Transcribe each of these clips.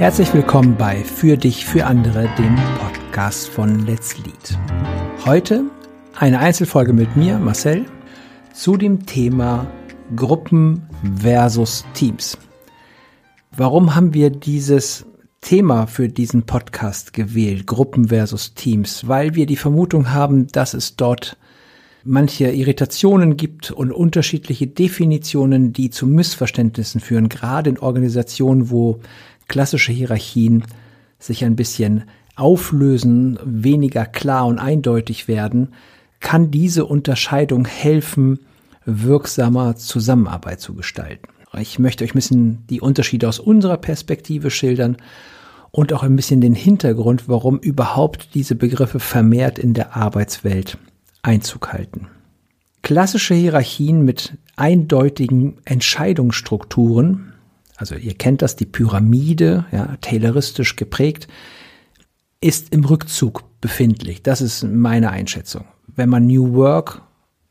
Herzlich willkommen bei Für dich, für andere, dem Podcast von Let's Lead. Heute eine Einzelfolge mit mir, Marcel, zu dem Thema Gruppen versus Teams. Warum haben wir dieses Thema für diesen Podcast gewählt, Gruppen versus Teams? Weil wir die Vermutung haben, dass es dort manche Irritationen gibt und unterschiedliche Definitionen, die zu Missverständnissen führen, gerade in Organisationen, wo klassische Hierarchien sich ein bisschen auflösen, weniger klar und eindeutig werden, kann diese Unterscheidung helfen, wirksamer Zusammenarbeit zu gestalten. Ich möchte euch ein bisschen die Unterschiede aus unserer Perspektive schildern und auch ein bisschen den Hintergrund, warum überhaupt diese Begriffe vermehrt in der Arbeitswelt Einzug halten. Klassische Hierarchien mit eindeutigen Entscheidungsstrukturen also ihr kennt das, die Pyramide, ja, tayloristisch geprägt, ist im Rückzug befindlich. Das ist meine Einschätzung. Wenn man New Work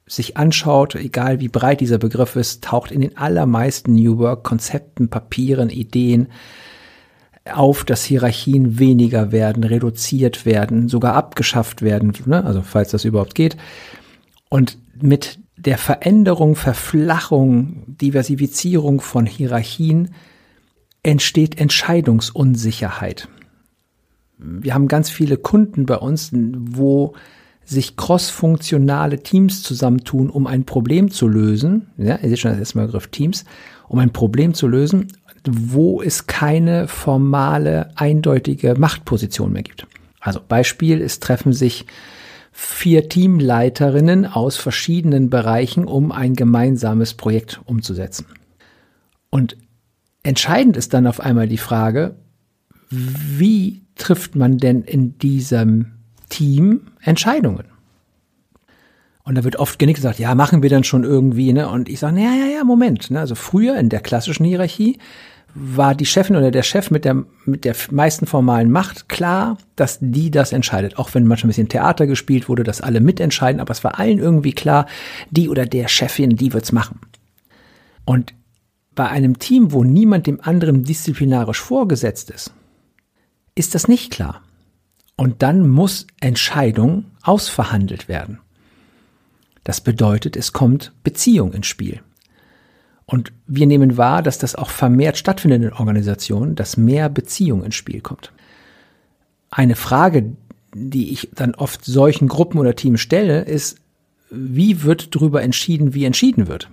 sich anschaut, egal wie breit dieser Begriff ist, taucht in den allermeisten New Work Konzepten, Papieren, Ideen auf, dass Hierarchien weniger werden, reduziert werden, sogar abgeschafft werden, ne? also falls das überhaupt geht. Und mit der Veränderung, Verflachung, Diversifizierung von Hierarchien entsteht Entscheidungsunsicherheit. Wir haben ganz viele Kunden bei uns, wo sich crossfunktionale Teams zusammentun, um ein Problem zu lösen. Ja, ihr seht schon das erste Begriff Teams, um ein Problem zu lösen, wo es keine formale, eindeutige Machtposition mehr gibt. Also Beispiel, es treffen sich vier Teamleiterinnen aus verschiedenen Bereichen, um ein gemeinsames Projekt umzusetzen. Und entscheidend ist dann auf einmal die Frage, wie trifft man denn in diesem Team Entscheidungen? Und da wird oft genickt gesagt, ja, machen wir dann schon irgendwie, ne? Und ich sage, ja, ja, ja, Moment. Ne? Also früher in der klassischen Hierarchie war die Chefin oder der Chef mit der, mit der meisten formalen Macht klar, dass die das entscheidet. Auch wenn manchmal ein bisschen Theater gespielt wurde, dass alle mitentscheiden, aber es war allen irgendwie klar, die oder der Chefin, die wird's machen. Und bei einem Team, wo niemand dem anderen disziplinarisch vorgesetzt ist, ist das nicht klar. Und dann muss Entscheidung ausverhandelt werden. Das bedeutet, es kommt Beziehung ins Spiel. Und wir nehmen wahr, dass das auch vermehrt stattfindet in Organisationen, dass mehr Beziehung ins Spiel kommt. Eine Frage, die ich dann oft solchen Gruppen oder Teams stelle, ist, wie wird darüber entschieden, wie entschieden wird?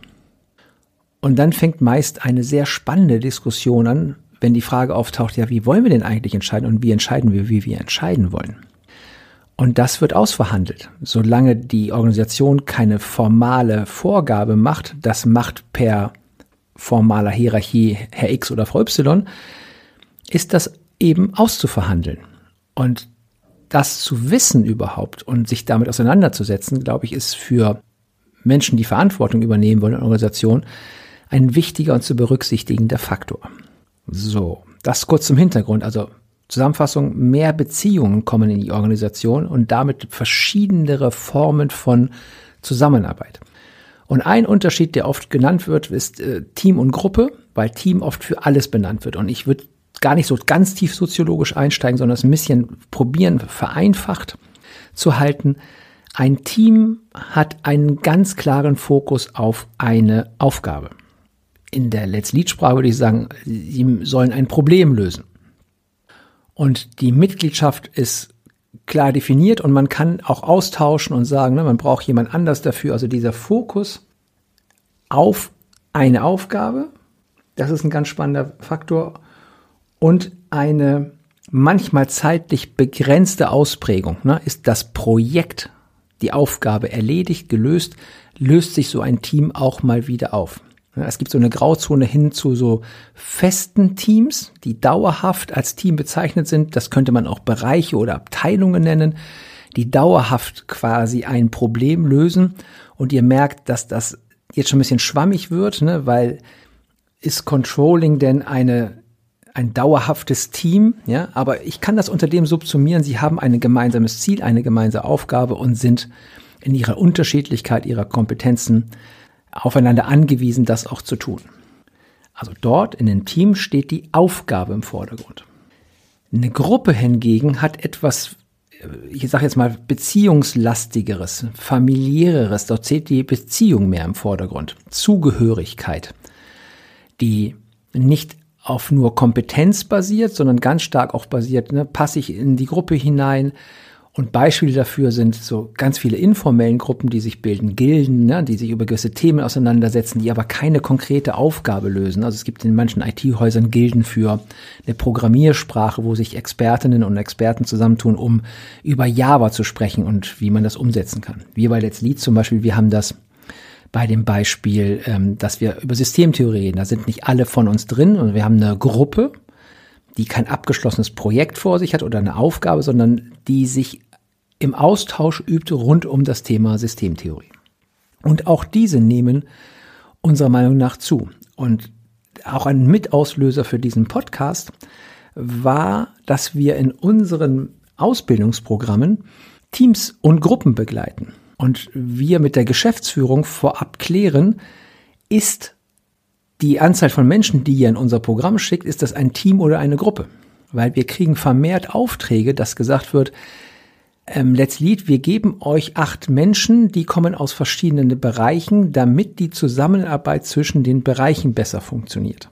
Und dann fängt meist eine sehr spannende Diskussion an, wenn die Frage auftaucht, ja, wie wollen wir denn eigentlich entscheiden und wie entscheiden wir, wie wir entscheiden wollen? Und das wird ausverhandelt. Solange die Organisation keine formale Vorgabe macht, das macht per formaler Hierarchie Herr X oder Frau Y, ist das eben auszuverhandeln. Und das zu wissen überhaupt und sich damit auseinanderzusetzen, glaube ich, ist für Menschen, die Verantwortung übernehmen wollen in Organisationen, ein wichtiger und zu berücksichtigender Faktor. So, das kurz zum Hintergrund. Also Zusammenfassung, mehr Beziehungen kommen in die Organisation und damit verschiedenere Formen von Zusammenarbeit. Und ein Unterschied, der oft genannt wird, ist äh, Team und Gruppe, weil Team oft für alles benannt wird. Und ich würde gar nicht so ganz tief soziologisch einsteigen, sondern es ein bisschen probieren, vereinfacht zu halten. Ein Team hat einen ganz klaren Fokus auf eine Aufgabe. In der Let's Lead Sprache würde ich sagen, sie sollen ein Problem lösen. Und die Mitgliedschaft ist klar definiert und man kann auch austauschen und sagen, ne, man braucht jemand anders dafür. Also dieser Fokus auf eine Aufgabe, das ist ein ganz spannender Faktor und eine manchmal zeitlich begrenzte Ausprägung. Ne, ist das Projekt, die Aufgabe erledigt, gelöst, löst sich so ein Team auch mal wieder auf. Es gibt so eine Grauzone hin zu so festen Teams, die dauerhaft als Team bezeichnet sind. Das könnte man auch Bereiche oder Abteilungen nennen, die dauerhaft quasi ein Problem lösen. Und ihr merkt, dass das jetzt schon ein bisschen schwammig wird, ne? weil ist Controlling denn eine ein dauerhaftes Team, ja, aber ich kann das unter dem subsumieren, sie haben ein gemeinsames Ziel, eine gemeinsame Aufgabe und sind in ihrer Unterschiedlichkeit ihrer Kompetenzen aufeinander angewiesen, das auch zu tun. Also dort in dem Team steht die Aufgabe im Vordergrund. Eine Gruppe hingegen hat etwas, ich sage jetzt mal, beziehungslastigeres, familiäreres. Dort zählt die Beziehung mehr im Vordergrund. Zugehörigkeit, die nicht auf nur Kompetenz basiert, sondern ganz stark auch basiert, ne, passe ich in die Gruppe hinein, und Beispiele dafür sind so ganz viele informellen Gruppen, die sich bilden, Gilden, ne, die sich über gewisse Themen auseinandersetzen, die aber keine konkrete Aufgabe lösen. Also es gibt in manchen IT-Häusern Gilden für eine Programmiersprache, wo sich Expertinnen und Experten zusammentun, um über Java zu sprechen und wie man das umsetzen kann. Wir bei Let's Lead zum Beispiel, wir haben das bei dem Beispiel, ähm, dass wir über Systemtheorie reden. Da sind nicht alle von uns drin und wir haben eine Gruppe, die kein abgeschlossenes Projekt vor sich hat oder eine Aufgabe, sondern die sich im Austausch übte rund um das Thema Systemtheorie. Und auch diese nehmen unserer Meinung nach zu. Und auch ein Mitauslöser für diesen Podcast war, dass wir in unseren Ausbildungsprogrammen Teams und Gruppen begleiten. Und wir mit der Geschäftsführung vorab klären, ist die Anzahl von Menschen, die ihr in unser Programm schickt, ist das ein Team oder eine Gruppe? Weil wir kriegen vermehrt Aufträge, dass gesagt wird, ähm, Let's Lead, wir geben euch acht Menschen, die kommen aus verschiedenen Bereichen, damit die Zusammenarbeit zwischen den Bereichen besser funktioniert.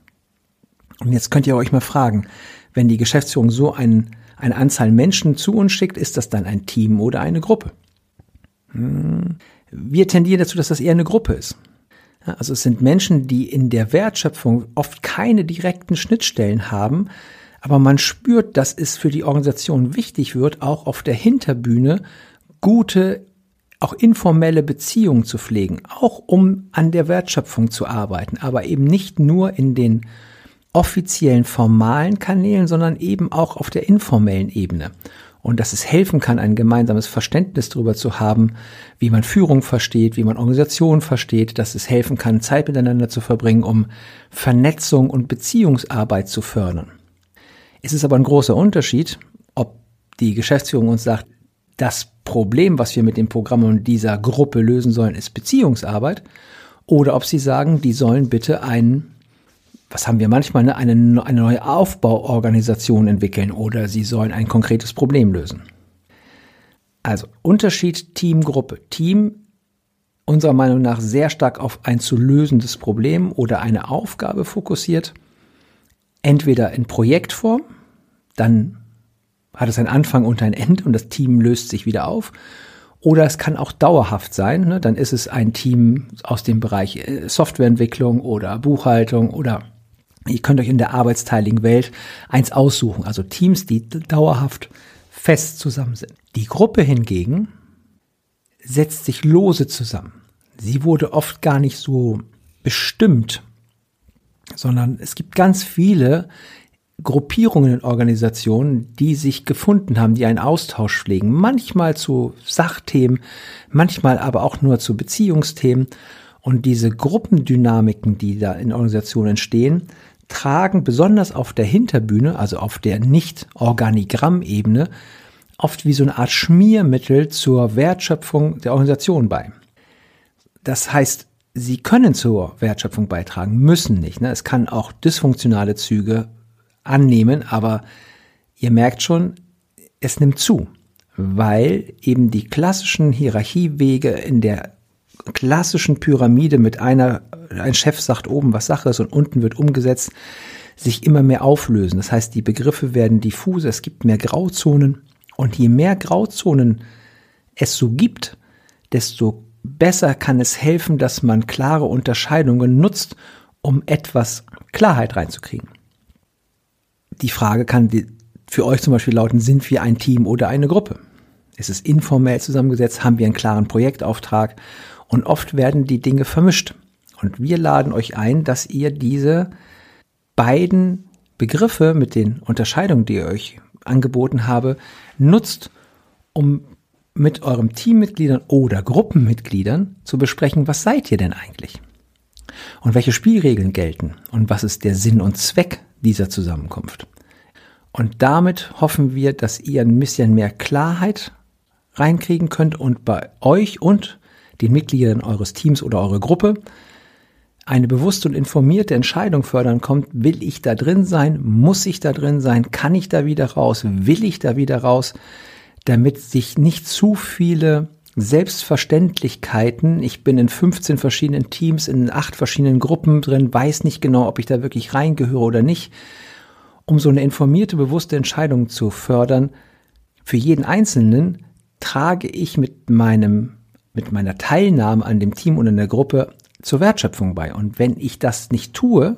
Und jetzt könnt ihr euch mal fragen, wenn die Geschäftsführung so ein, eine Anzahl Menschen zu uns schickt, ist das dann ein Team oder eine Gruppe? Hm. Wir tendieren dazu, dass das eher eine Gruppe ist. Also es sind Menschen, die in der Wertschöpfung oft keine direkten Schnittstellen haben, aber man spürt, dass es für die Organisation wichtig wird, auch auf der Hinterbühne gute, auch informelle Beziehungen zu pflegen, auch um an der Wertschöpfung zu arbeiten, aber eben nicht nur in den offiziellen formalen Kanälen, sondern eben auch auf der informellen Ebene. Und dass es helfen kann, ein gemeinsames Verständnis darüber zu haben, wie man Führung versteht, wie man Organisation versteht, dass es helfen kann, Zeit miteinander zu verbringen, um Vernetzung und Beziehungsarbeit zu fördern. Es ist aber ein großer Unterschied, ob die Geschäftsführung uns sagt, das Problem, was wir mit dem Programm und dieser Gruppe lösen sollen, ist Beziehungsarbeit, oder ob sie sagen, die sollen bitte ein, was haben wir manchmal, ne, eine, eine neue Aufbauorganisation entwickeln oder sie sollen ein konkretes Problem lösen. Also Unterschied Team-Gruppe. Team unserer Meinung nach sehr stark auf ein zu lösendes Problem oder eine Aufgabe fokussiert entweder in Projektform, dann hat es einen Anfang und ein Ende und das Team löst sich wieder auf. Oder es kann auch dauerhaft sein. Ne? Dann ist es ein Team aus dem Bereich äh, Softwareentwicklung oder Buchhaltung oder ihr könnt euch in der arbeitsteiligen Welt eins aussuchen. Also Teams, die dauerhaft fest zusammen sind. Die Gruppe hingegen setzt sich lose zusammen. Sie wurde oft gar nicht so bestimmt sondern es gibt ganz viele Gruppierungen in Organisationen, die sich gefunden haben, die einen Austausch pflegen, manchmal zu Sachthemen, manchmal aber auch nur zu Beziehungsthemen. Und diese Gruppendynamiken, die da in Organisationen entstehen, tragen besonders auf der Hinterbühne, also auf der Nicht-Organigramm-Ebene, oft wie so eine Art Schmiermittel zur Wertschöpfung der Organisation bei. Das heißt, sie können zur Wertschöpfung beitragen, müssen nicht. Ne? Es kann auch dysfunktionale Züge annehmen, aber ihr merkt schon, es nimmt zu, weil eben die klassischen Hierarchiewege in der klassischen Pyramide mit einer, ein Chef sagt oben, was Sache ist und unten wird umgesetzt, sich immer mehr auflösen. Das heißt, die Begriffe werden diffuser, es gibt mehr Grauzonen und je mehr Grauzonen es so gibt, desto besser kann es helfen, dass man klare Unterscheidungen nutzt, um etwas Klarheit reinzukriegen. Die Frage kann für euch zum Beispiel lauten, sind wir ein Team oder eine Gruppe? Ist es informell zusammengesetzt? Haben wir einen klaren Projektauftrag? Und oft werden die Dinge vermischt. Und wir laden euch ein, dass ihr diese beiden Begriffe mit den Unterscheidungen, die ich euch angeboten habe, nutzt, um mit eurem Teammitgliedern oder Gruppenmitgliedern zu besprechen, was seid ihr denn eigentlich? Und welche Spielregeln gelten? Und was ist der Sinn und Zweck dieser Zusammenkunft? Und damit hoffen wir, dass ihr ein bisschen mehr Klarheit reinkriegen könnt und bei euch und den Mitgliedern eures Teams oder eurer Gruppe eine bewusste und informierte Entscheidung fördern kommt, will ich da drin sein, muss ich da drin sein, kann ich da wieder raus, will ich da wieder raus, damit sich nicht zu viele Selbstverständlichkeiten, ich bin in 15 verschiedenen Teams, in acht verschiedenen Gruppen drin, weiß nicht genau, ob ich da wirklich reingehöre oder nicht, um so eine informierte, bewusste Entscheidung zu fördern, für jeden Einzelnen trage ich mit meinem, mit meiner Teilnahme an dem Team und in der Gruppe zur Wertschöpfung bei. Und wenn ich das nicht tue,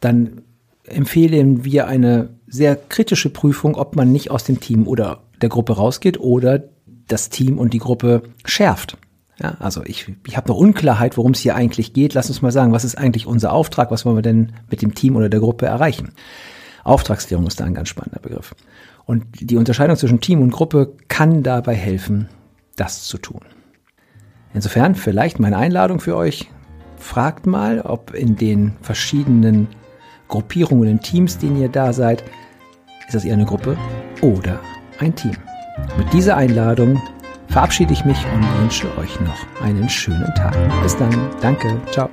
dann empfehlen wir eine sehr kritische Prüfung, ob man nicht aus dem Team oder der Gruppe rausgeht oder das Team und die Gruppe schärft. Ja, also ich, ich habe noch Unklarheit, worum es hier eigentlich geht. Lass uns mal sagen, was ist eigentlich unser Auftrag? Was wollen wir denn mit dem Team oder der Gruppe erreichen? Auftragsklärung ist da ein ganz spannender Begriff. Und die Unterscheidung zwischen Team und Gruppe kann dabei helfen, das zu tun. Insofern vielleicht meine Einladung für euch, fragt mal, ob in den verschiedenen Gruppierungen und Teams, denen ihr da seid, ist das eher eine Gruppe oder ein Team. Mit dieser Einladung verabschiede ich mich und wünsche euch noch einen schönen Tag. Bis dann. Danke. Ciao.